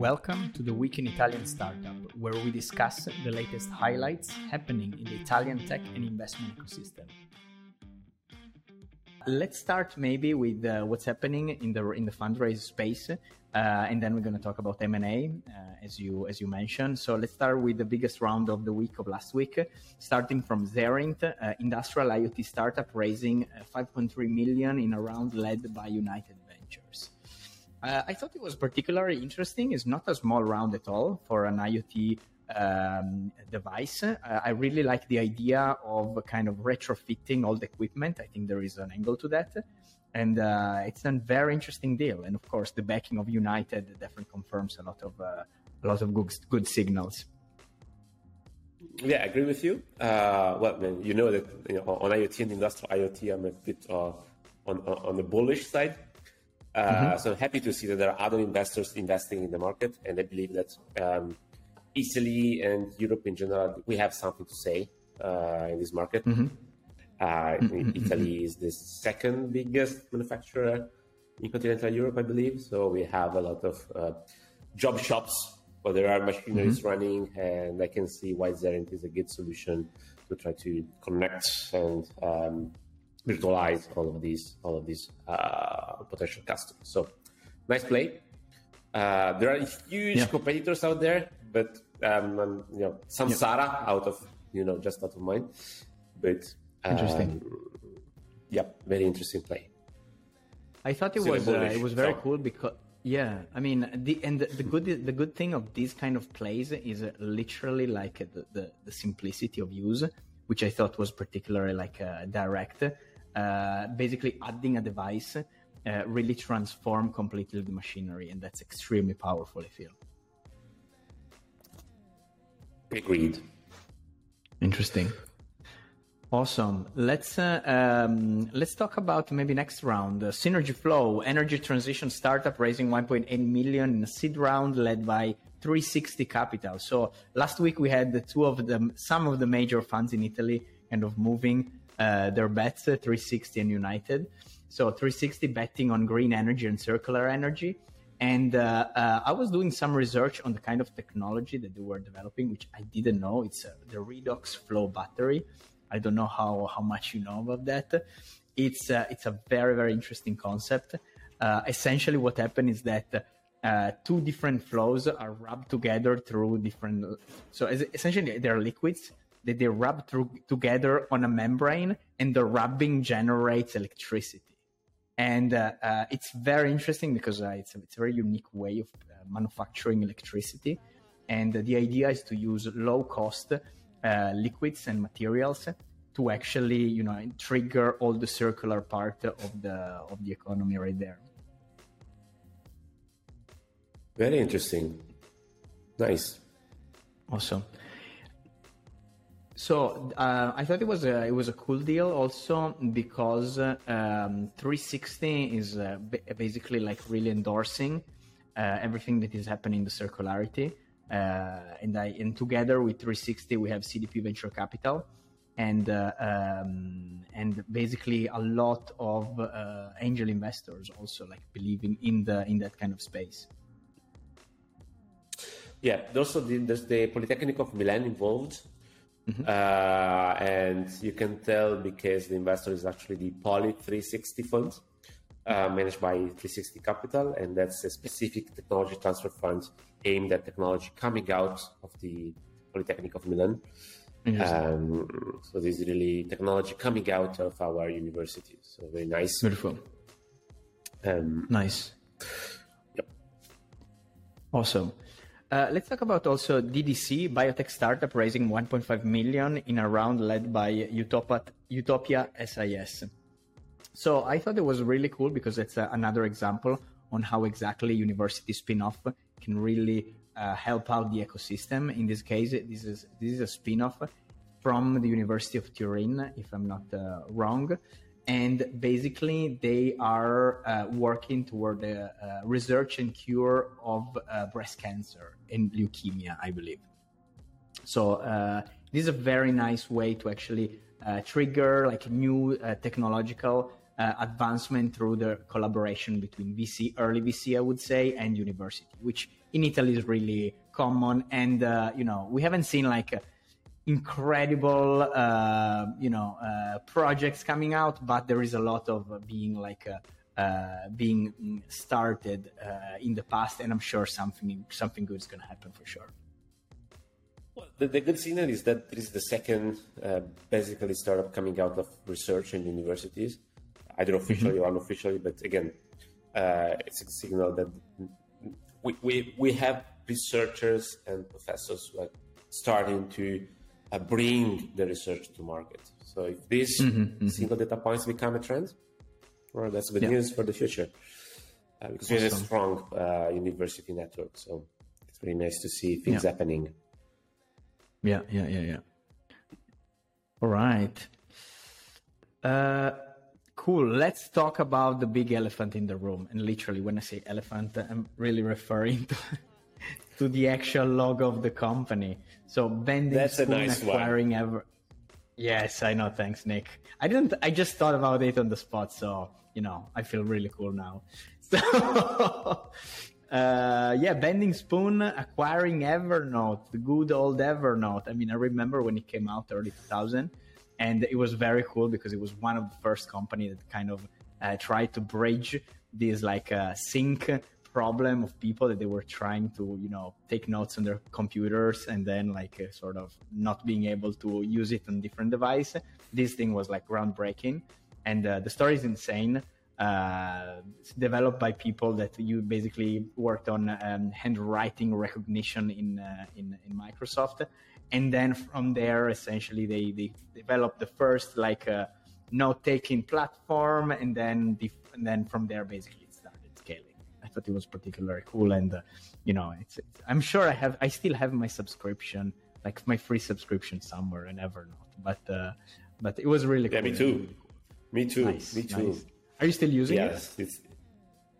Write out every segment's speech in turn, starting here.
Welcome to the Week in Italian Startup, where we discuss the latest highlights happening in the Italian tech and investment ecosystem. Let's start maybe with uh, what's happening in the in the fundraise space, uh, and then we're going to talk about M and A, uh, as you as you mentioned. So let's start with the biggest round of the week of last week, starting from Zerynth, uh, industrial IoT startup raising uh, 5.3 million in a round led by United Ventures. Uh, I thought it was particularly interesting. It's not a small round at all for an IoT um, device. Uh, I really like the idea of kind of retrofitting all the equipment. I think there is an angle to that. And uh, it's a very interesting deal. And of course, the backing of United definitely confirms a lot of uh, a lot of good, good signals. Yeah, I agree with you. Uh, well, man, you know that you know, on IoT and industrial IoT, I'm a bit uh, on on the bullish side. Uh, mm-hmm. So I'm happy to see that there are other investors investing in the market, and I believe that um, Italy and Europe in general, we have something to say uh, in this market. Mm-hmm. Uh, mm-hmm. Italy is the second biggest manufacturer in continental Europe, I believe. So we have a lot of uh, job shops where there are machineries mm-hmm. running, and I can see why Zerynth is a good solution to try to connect and um, virtualize all of these all of these uh, potential customers. So nice play. Uh, there are huge yeah. competitors out there, but um, um, you know, Samsara yeah. out of you know just out of mind. But um, interesting. Yeah, very interesting play. I thought it was uh, it was very so. cool because yeah, I mean the and the, the, good the good thing of these kind of plays is literally like the, the, the simplicity of use, which I thought was particularly like uh, direct. Uh, basically, adding a device uh, really transform completely the machinery, and that's extremely powerful. I feel. Agreed. Interesting. Awesome. Let's uh, um, let's talk about maybe next round. Uh, Synergy Flow, energy transition startup raising 1.8 million in a seed round led by 360 Capital. So last week we had the two of them, some of the major funds in Italy, kind of moving uh, their bets, uh, 360 and United. So 360 betting on green energy and circular energy. And uh, uh, I was doing some research on the kind of technology that they were developing, which I didn't know. It's uh, the redox flow battery. I don't know how, how much you know about that. It's, uh, it's a very, very interesting concept. Uh, essentially, what happened is that uh, two different flows are rubbed together through different. So essentially, they're liquids that they rub through, together on a membrane, and the rubbing generates electricity. And uh, uh, it's very interesting because uh, it's, a, it's a very unique way of uh, manufacturing electricity. And the idea is to use low cost uh, liquids and materials to actually you know trigger all the circular part of the of the economy right there. Very interesting. Nice. Awesome so uh, I thought it was a, it was a cool deal also because um, 360 is uh, basically like really endorsing uh, everything that is happening in the circularity. Uh, and I and together with 360 we have CDP Venture Capital and uh, um, and basically a lot of uh, angel investors also like believing in the in that kind of space. Yeah, also there's the Polytechnic of Milan involved Mm-hmm. Uh, and you can tell because the investor is actually the Poly 360 fund uh, managed by 360 Capital, and that's a specific technology transfer fund aimed at technology coming out of the Polytechnic of Milan. Um, so this is really technology coming out of our university. So very nice. Beautiful. Um, nice. Yep. Awesome. Uh, let's talk about also DDC, biotech startup raising 1.5 million in a round led by Utopia, Utopia SIS. So I thought it was really cool because it's uh, another example on how exactly university spin-off can really uh, help out the ecosystem. In this case, this is this is a spin-off from the University of Turin, if I'm not uh, wrong, and basically they are uh, working toward the uh, research and cure of uh, breast cancer and leukemia i believe. So uh, this is a very nice way to actually uh, trigger like new uh, technological advancement through the collaboration between vc early vc i would say and university which in Italy is really common, and you know we haven't seen like incredible uh, you know uh, projects coming out, but there is a lot of being like. Uh, being started uh, in the past, and I'm sure something something good is going to happen for sure. Well, the, the, good signal is that this is the second, uh, basically, startup coming out of research in universities, either officially mm-hmm. or unofficially. But again, uh, it's a signal that we, we, we have researchers and professors who are starting to uh, bring the research to market. So if these mm-hmm, mm-hmm. single data points become a trend, well, that's good yeah. news for the future. Uh, because awesome. we have a strong uh, university network. So it's very nice to see things yeah. happening. Yeah, yeah, yeah, yeah. All right. Uh, cool. Let's talk about the big elephant in the room. And literally, when I say elephant, I'm really referring to, to the actual logo of the company. So bending That's spoon nice acquiring one. ever. Yes, I know. Thanks, Nick. I didn't. I just thought about it on the spot, so you know, I feel really cool now. So uh, yeah, Bending Spoon acquiring Evernote, the good old Evernote. I mean, I remember when it came out early 2000, and it was very cool because it was one of the first company that kind of uh, tried to bridge this like uh, sync problem of people that they were trying to you know take notes on their computers and then like uh, sort of not being able to use it on different device. This thing was like groundbreaking. And uh, the story is insane. Uh, developed by people that you basically worked on um, handwriting recognition in, uh, in, in Microsoft, and then from there, essentially, they they developed the first like uh, note taking platform, and then the, and then from there, basically, thought it was particularly cool, and uh, you know, it's, it's, I'm sure I have I still have my subscription, like my free subscription somewhere in Evernote, but uh, but it was really yeah, cool. me too. Me too. Nice, me too. Nice. Are you still using yes, it? Yes.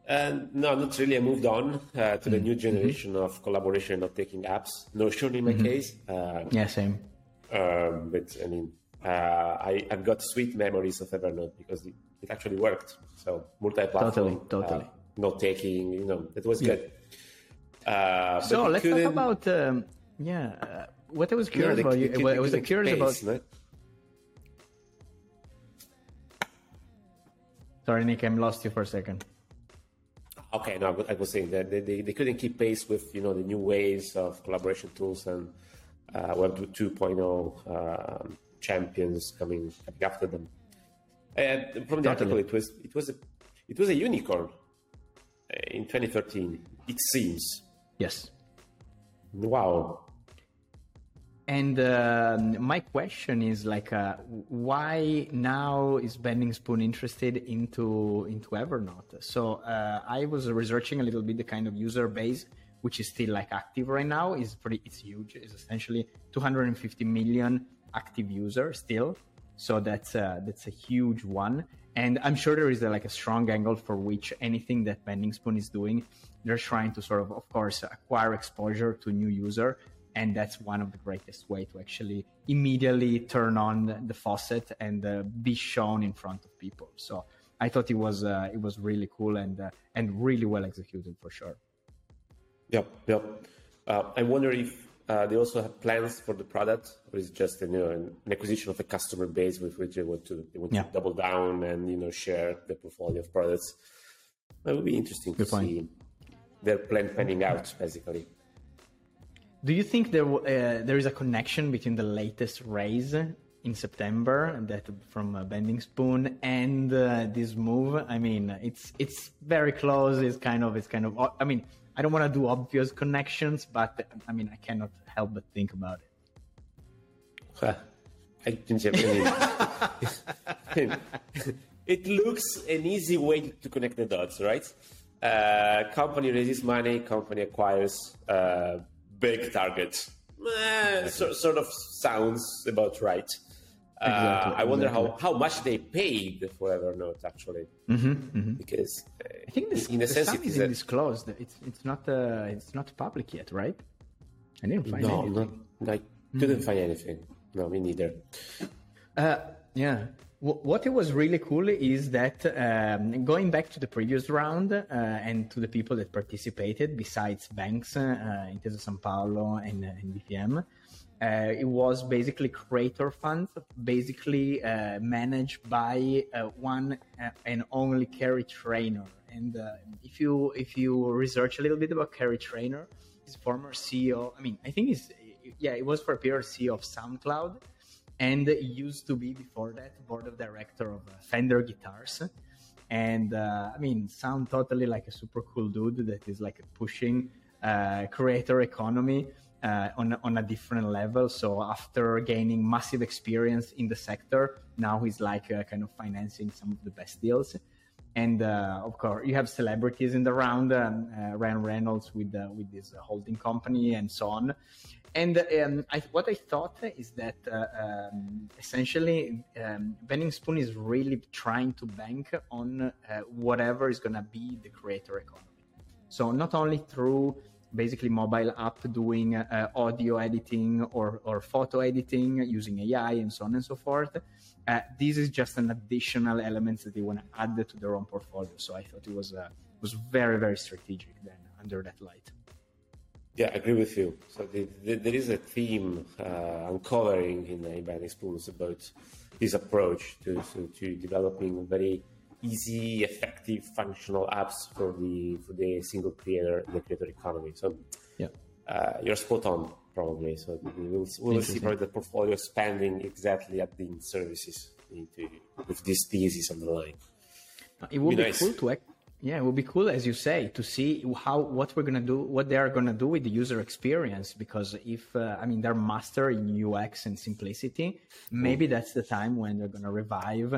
Uh, no, not really. I moved on uh, to the new generation mm-hmm. of collaboration of taking apps. Notion in my mm-hmm. case. Uh, yeah, same. Um, but I mean, uh, I, have got sweet memories of Evernote because it, it actually worked. So multi-platform, totally, totally. Uh, note taking, you know, it was yeah. good. Uh, so let's talk about um, yeah. Uh, what I was curious about you. I was curious pace, about. Sorry, Nick, I lost you for a second. Okay, no, I was saying that they, they, they couldn't keep pace with you know the new ways of collaboration tools and uh, Web 2.0 um, champions coming, coming after them. And from the article, it was it was a it was a unicorn uh, in 2013. It seems. Yes. Wow. And uh, my question is like, uh, why now is Bending Spoon interested into into Evernote? So uh, I was researching a little bit the kind of user base which is still like active right now. is pretty, it's huge. It's essentially 250 million active users still. So that's uh, that's a huge one. And I'm sure there is a, like a strong angle for which anything that Bending Spoon is doing, they're trying to sort of, of course, acquire exposure to new user. And that's one of the greatest way to actually immediately turn on the faucet and uh, be shown in front of people. So i thought it was uh, it was really cool and uh, and really well executed for sure. Yep yep. Uh, i wonder if they also have plans for the product or is it just you know, an acquisition of a customer base with which they want to they want yeah. to double down and you know share the portfolio of products that would be interesting to see their plan panning out basically do you think there uh, there is a connection between the latest raise in September that from uh, Bending Spoon and uh, this move? I mean, it's it's very close. It's kind of it's kind of. I mean, I don't want to do obvious connections, but I mean, I cannot help but think about it. I didn't it looks an easy way to connect the dots, right? Uh, company raises money, company acquires uh, big target. Eh, so, sort of sounds about right. Uh, exactly, I wonder exactly. how, how much they paid for Evernote actually, mm-hmm, mm-hmm. because uh, I think this, in a sense it is a... disclosed. It's it's not uh, it's not public yet, right? I didn't find no, anything. Not, I couldn't mm. find anything. No, me neither. Uh, yeah. What it was really cool is that um, going back to the previous round uh, and to the people that participated, besides banks, uh, Intesa San Paolo and, and BPM, uh, it was basically creator funds, basically uh, managed by uh, one uh, and only Kerry Trainor. And if you if you research a little bit about Kerry Trainor, his former CEO, I mean, I think he's yeah, it was for a period CEO of SoundCloud and used to be before that board of director of uh, Fender guitars. And uh, I mean, sound totally like a super cool dude that is like pushing uh, creator economy uh, on on a different level. So after gaining massive experience in the sector, now he's like uh, kind of financing some of the best deals. And uh, of course, you have celebrities in the round, um, Ryan Reynolds with with this holding company and so on. And um, I, what I thought is that uh, um, essentially um, Bending Spoon is really trying to bank on uh, whatever is going to be the creator economy. So not only through basically mobile app doing uh, audio editing or, or photo editing using AI and so on and so forth. Uh, this is just an additional element that they want to add to their own portfolio. So I thought it was uh, was very very strategic then under that light. Yeah, I agree with you. So the, the, there is a theme uh, uncovering in the Bending Spoons about this approach to, to, to, developing very easy, effective, functional apps for the for the single creator, the creator economy. So yeah, uh, you're spot on probably. So we will, we will see probably the portfolio expanding exactly at the services into, with this thesis on the line. It would be, be nice. cool to act. yeah, it would be cool, as you say, to see how what we're gonna do, what they are gonna do with the user experience. Because if uh, I mean they're master in UX and simplicity, maybe that's the time when they're gonna revive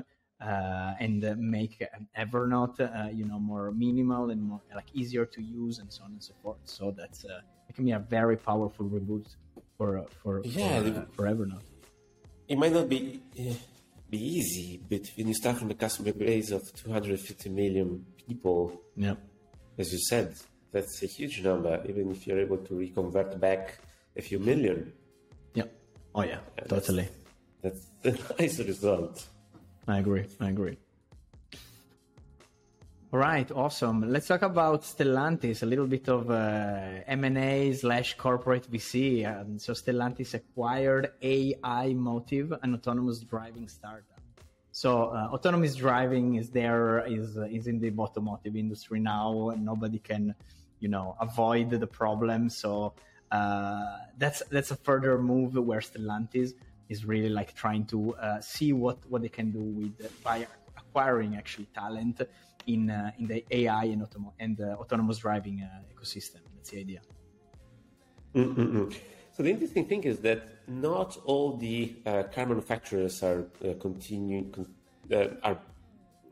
uh, and make Evernote, uh, you know, more minimal and more like easier to use, and so on and so forth. So that's uh, it can be a very powerful reboot for uh, for yeah, for, for Evernote. It might not be be easy, but when you start from the customer base of 250 million people, yeah. as you said, that's a huge number, even if you're able to reconvert back a few million. Yeah. Oh, yeah, yeah totally. That's, that's a nice result. I agree. I agree. Right, awesome. Let's talk about Stellantis, a little bit of uh, M&A slash corporate VC. Um, so Stellantis acquired AIMotive, an autonomous driving startup. So uh, autonomous driving is there, is is in the automotive industry now, and nobody can, you know, avoid the problem. So uh, that's that's a further move where Stellantis is really like trying to uh, see what what they can do with by acquiring actually talent in uh, in the AI and, and uh, autonomous driving uh, ecosystem. That's the idea. Mm-mm-mm. So the interesting thing is that not all the uh, car manufacturers are uh, continuing con- uh, are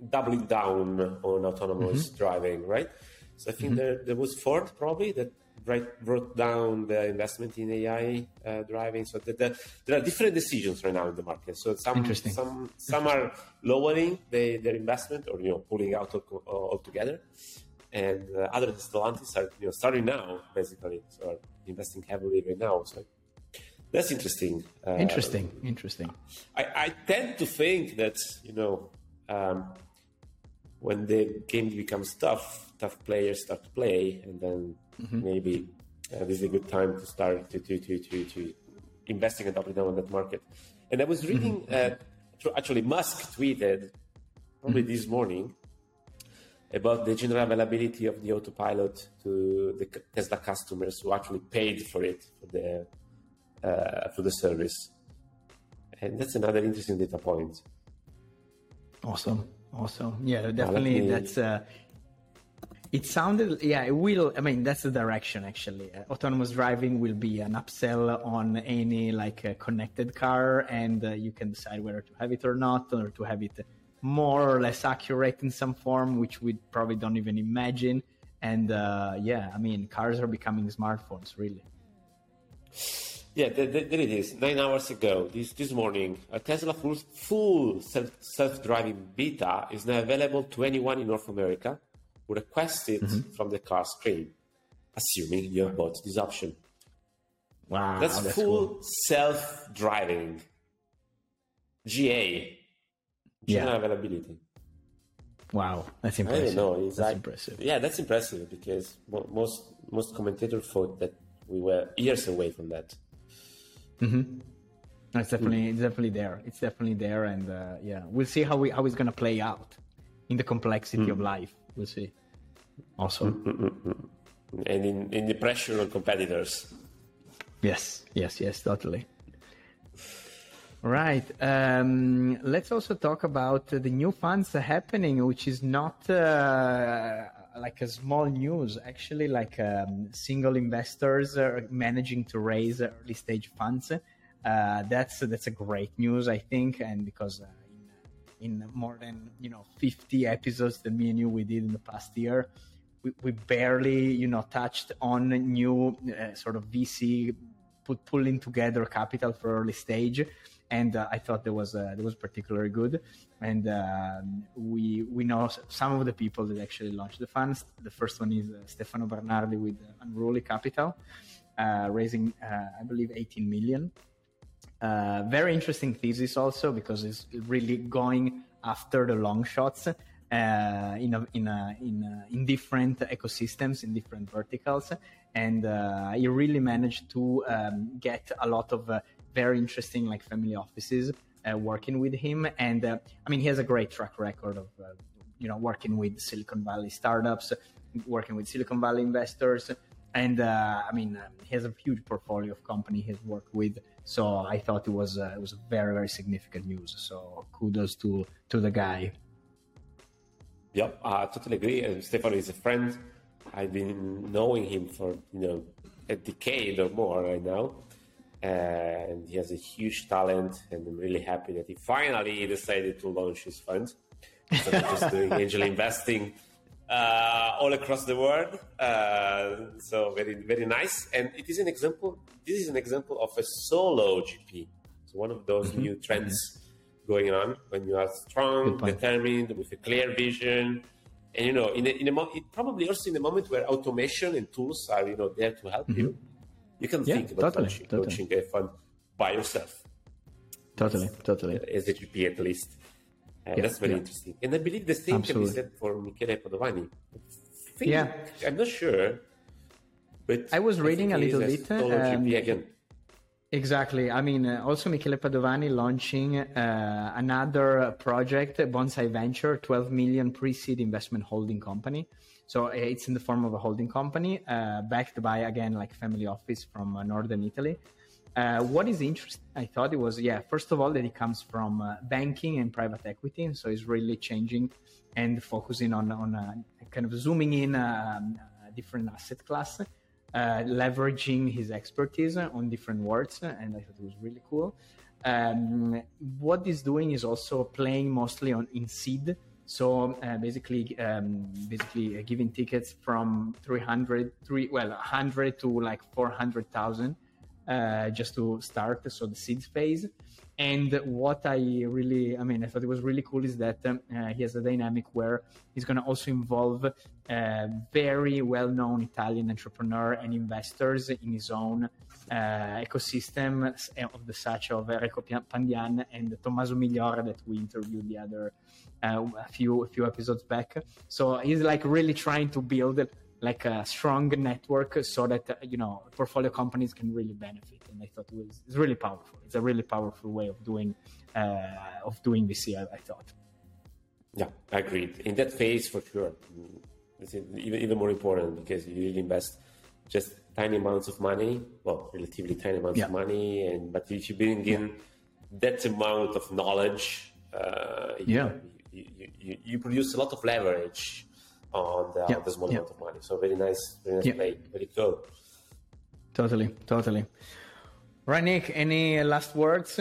doubling down on autonomous mm-hmm. driving, right? So I think mm-hmm. there there was Ford probably that right, brought down the investment in AI uh, driving. So the, the, there are different decisions right now in the market. So some some some are lowering the, their investment or you know pulling out altogether, and uh, other Stellantis are you know starting now basically, so investing heavily right now. So that's interesting. Uh, interesting. Interesting. I, I tend to think that you know. Um, when the game becomes tough, tough players start to play, and then mm-hmm. maybe uh, this is a good time to start to to to to, to investing and doubling down on that market. And I was reading, mm-hmm. uh, actually, Musk tweeted probably mm-hmm. this morning about the general availability of the autopilot to the Tesla customers who actually paid for it for the uh, for the service. And that's another interesting data point. Awesome, awesome. Yeah, definitely. That's uh, it sounded, yeah, it will. I mean, that's the direction actually. Uh, autonomous driving will be an upsell on any like uh, connected car, and uh, you can decide whether to have it or not, or to have it more or less accurate in some form, which we probably don't even imagine. And uh, yeah, I mean, cars are becoming smartphones, really. Yeah, there, there, it is. Nine hours ago, this this morning, a Tesla full, full self self driving beta is now available to anyone in North America request it mm-hmm. from the car screen, assuming you have bought this option. Wow, that's, that's full cool. self-driving. GA. general yeah. availability. Wow, that's impressive. I don't know. It's that's like, impressive. Yeah, that's impressive because most most commentators thought that we were years away from that. Mm-hmm. It's definitely mm. it's definitely there. It's definitely there, and uh, yeah, we'll see how we how it's gonna play out in the complexity mm. of life. We'll see. Awesome. mm, and in in the pressure of competitors. Yes, yes, yes, totally. Right. Um, let's also talk about the new funds happening, which is not uh, like a small news. Actually, like um, single investors are managing to raise early stage funds. Uh, that's that's a great news, I think, and because uh, in, more than you know 50 episodes that me and you we did in the past year, we, we barely you know touched on new uh, sort of VC put pulling together capital for early stage and uh, I thought that was uh, that was particularly good. And uh, we we know some of the people that actually launched the funds. The first one is uh, Stefano Bernardi with Unruly Capital, uh, raising I believe 18 million. Very interesting thesis also because it's really going after the long shots. Uh, in a, in a, in a, in different ecosystems in different verticals and uh, he really managed to um, get a lot of uh, very interesting like family offices uh, working with him. And uh, I mean, he has a great track record of uh, you know working with Silicon Valley startups, working with Silicon Valley investors. And uh, I mean, uh, he has a huge portfolio of company he's worked with. So I thought it was uh, it was very very significant news. So kudos to to the guy. Yep, I totally agree. And Stefano is a friend. I've been knowing him for you know a decade or more right now and he has a huge talent and i'm really happy that he finally decided to launch his fund instead so just doing angel investing uh, all across the world uh, so very very nice and it is an example this is an example of a solo gp so one of those mm-hmm. new trends mm-hmm. going on when you are strong determined with a clear vision and you know in a, in a mo- probably also in a moment where automation and tools are you know there to help mm-hmm. you you can yeah, think about totally, launching, totally. launching a fund by yourself. Totally, totally. As a GP at least. Uh, that's very yeah. interesting. And I believe the same Absolutely. can be said for Michele Padovani. Think, yeah. I'm not sure. But I was reading I a little bit. Um, again. Exactly. I mean, uh, also Michele Padovani launching uh, another project, Bonsai Venture, 12 million pre-seed investment holding company. So uh, it's in the form of a holding company uh, backed by, again, like family office from uh, Northern Italy. Uh, what is interesting, I thought it was, yeah, first of all, that it comes from uh, banking and private equity. And So it's really changing and focusing on, on uh, kind of zooming in um, a different asset class, leveraging his expertise on different words. And I thought it was really cool. Um, what he's doing is also playing mostly on in seed so uh, basically, um, basically uh, giving tickets from 300, three, well, 100 to like 400,000 uh, just to start. So the seed phase. And what I really, I mean, I thought it was really cool is that um, uh, he has a dynamic where he's going to also involve uh, very well-known Italian entrepreneur and investors in his own uh, ecosystem of the such of Enrico Pandian and Tommaso Migliore that we interviewed the other uh, a few a few episodes back. So he's like really trying to build like a strong network so that you know portfolio companies can really benefit. And I thought it was it's really powerful. It's a really powerful way of doing uh, of doing VC. I, I thought. Yeah, I agreed. In that phase, for sure, it's even even more important because you really invest just tiny amounts of money, well, relatively tiny amounts yeah. of money, and but if you bring in that amount of knowledge, uh, yeah, you, you, you, produce a lot of leverage on the, yeah. the small yeah. amount of money. So very nice, very nice play, very cool. Totally, totally. Right, Nick. Any last words?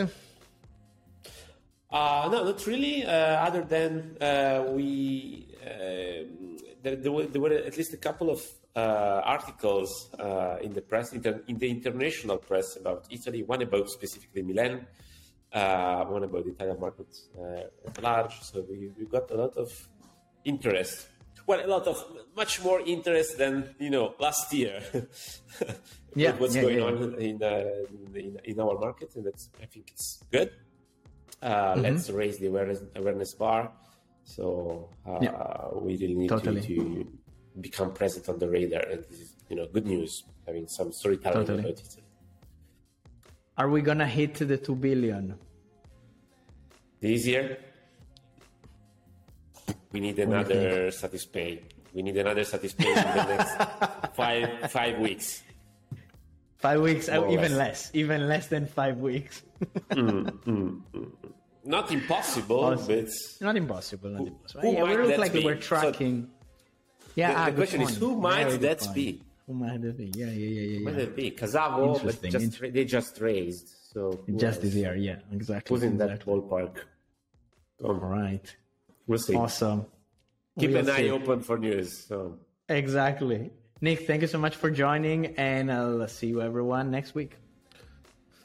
Uh, no, not really. Uh, other than uh, we, uh, there, there, were, there, were, at least a couple of uh, articles uh, in the press, in the, in the, international press about Italy. One about specifically Milan, uh, one about the Italian market uh, at large. So we, we got a lot of interest. Well, a lot of much more interest than you know last year. yeah, what's yeah, going yeah, on in, uh, in, in our market, and that's I think it's good. Uh, Let's raise the awareness awareness bar. So uh, Yeah. we really need Totally. to, to become present on the radar, and this is you know good news having some storytelling Totally. about it. Are we gonna hit the two billion? This year, we need another Satispay. We need another Satispay in the next five five weeks. Five weeks, More oh, even less. less, even less than five weeks. Mm, mm, mm, not impossible, Awesome. but not impossible. Not impossible. who yeah, we might look that like be? we're So tracking. yeah, the- ah, the question is, who might Very that be? Who might that be? Yeah, yeah, yeah, yeah. Who Might it be Casavo? But just they just raised, so Just else? this year, yeah, exactly. Who's in that ballpark? All right, we'll see. awesome. Keep We'll an eye open for news. So Exactly. Nick, thank you so much for joining, and uh, I'll see you everyone next week.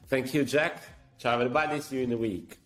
thank you, Jack. Ciao, everybody. See you in a week.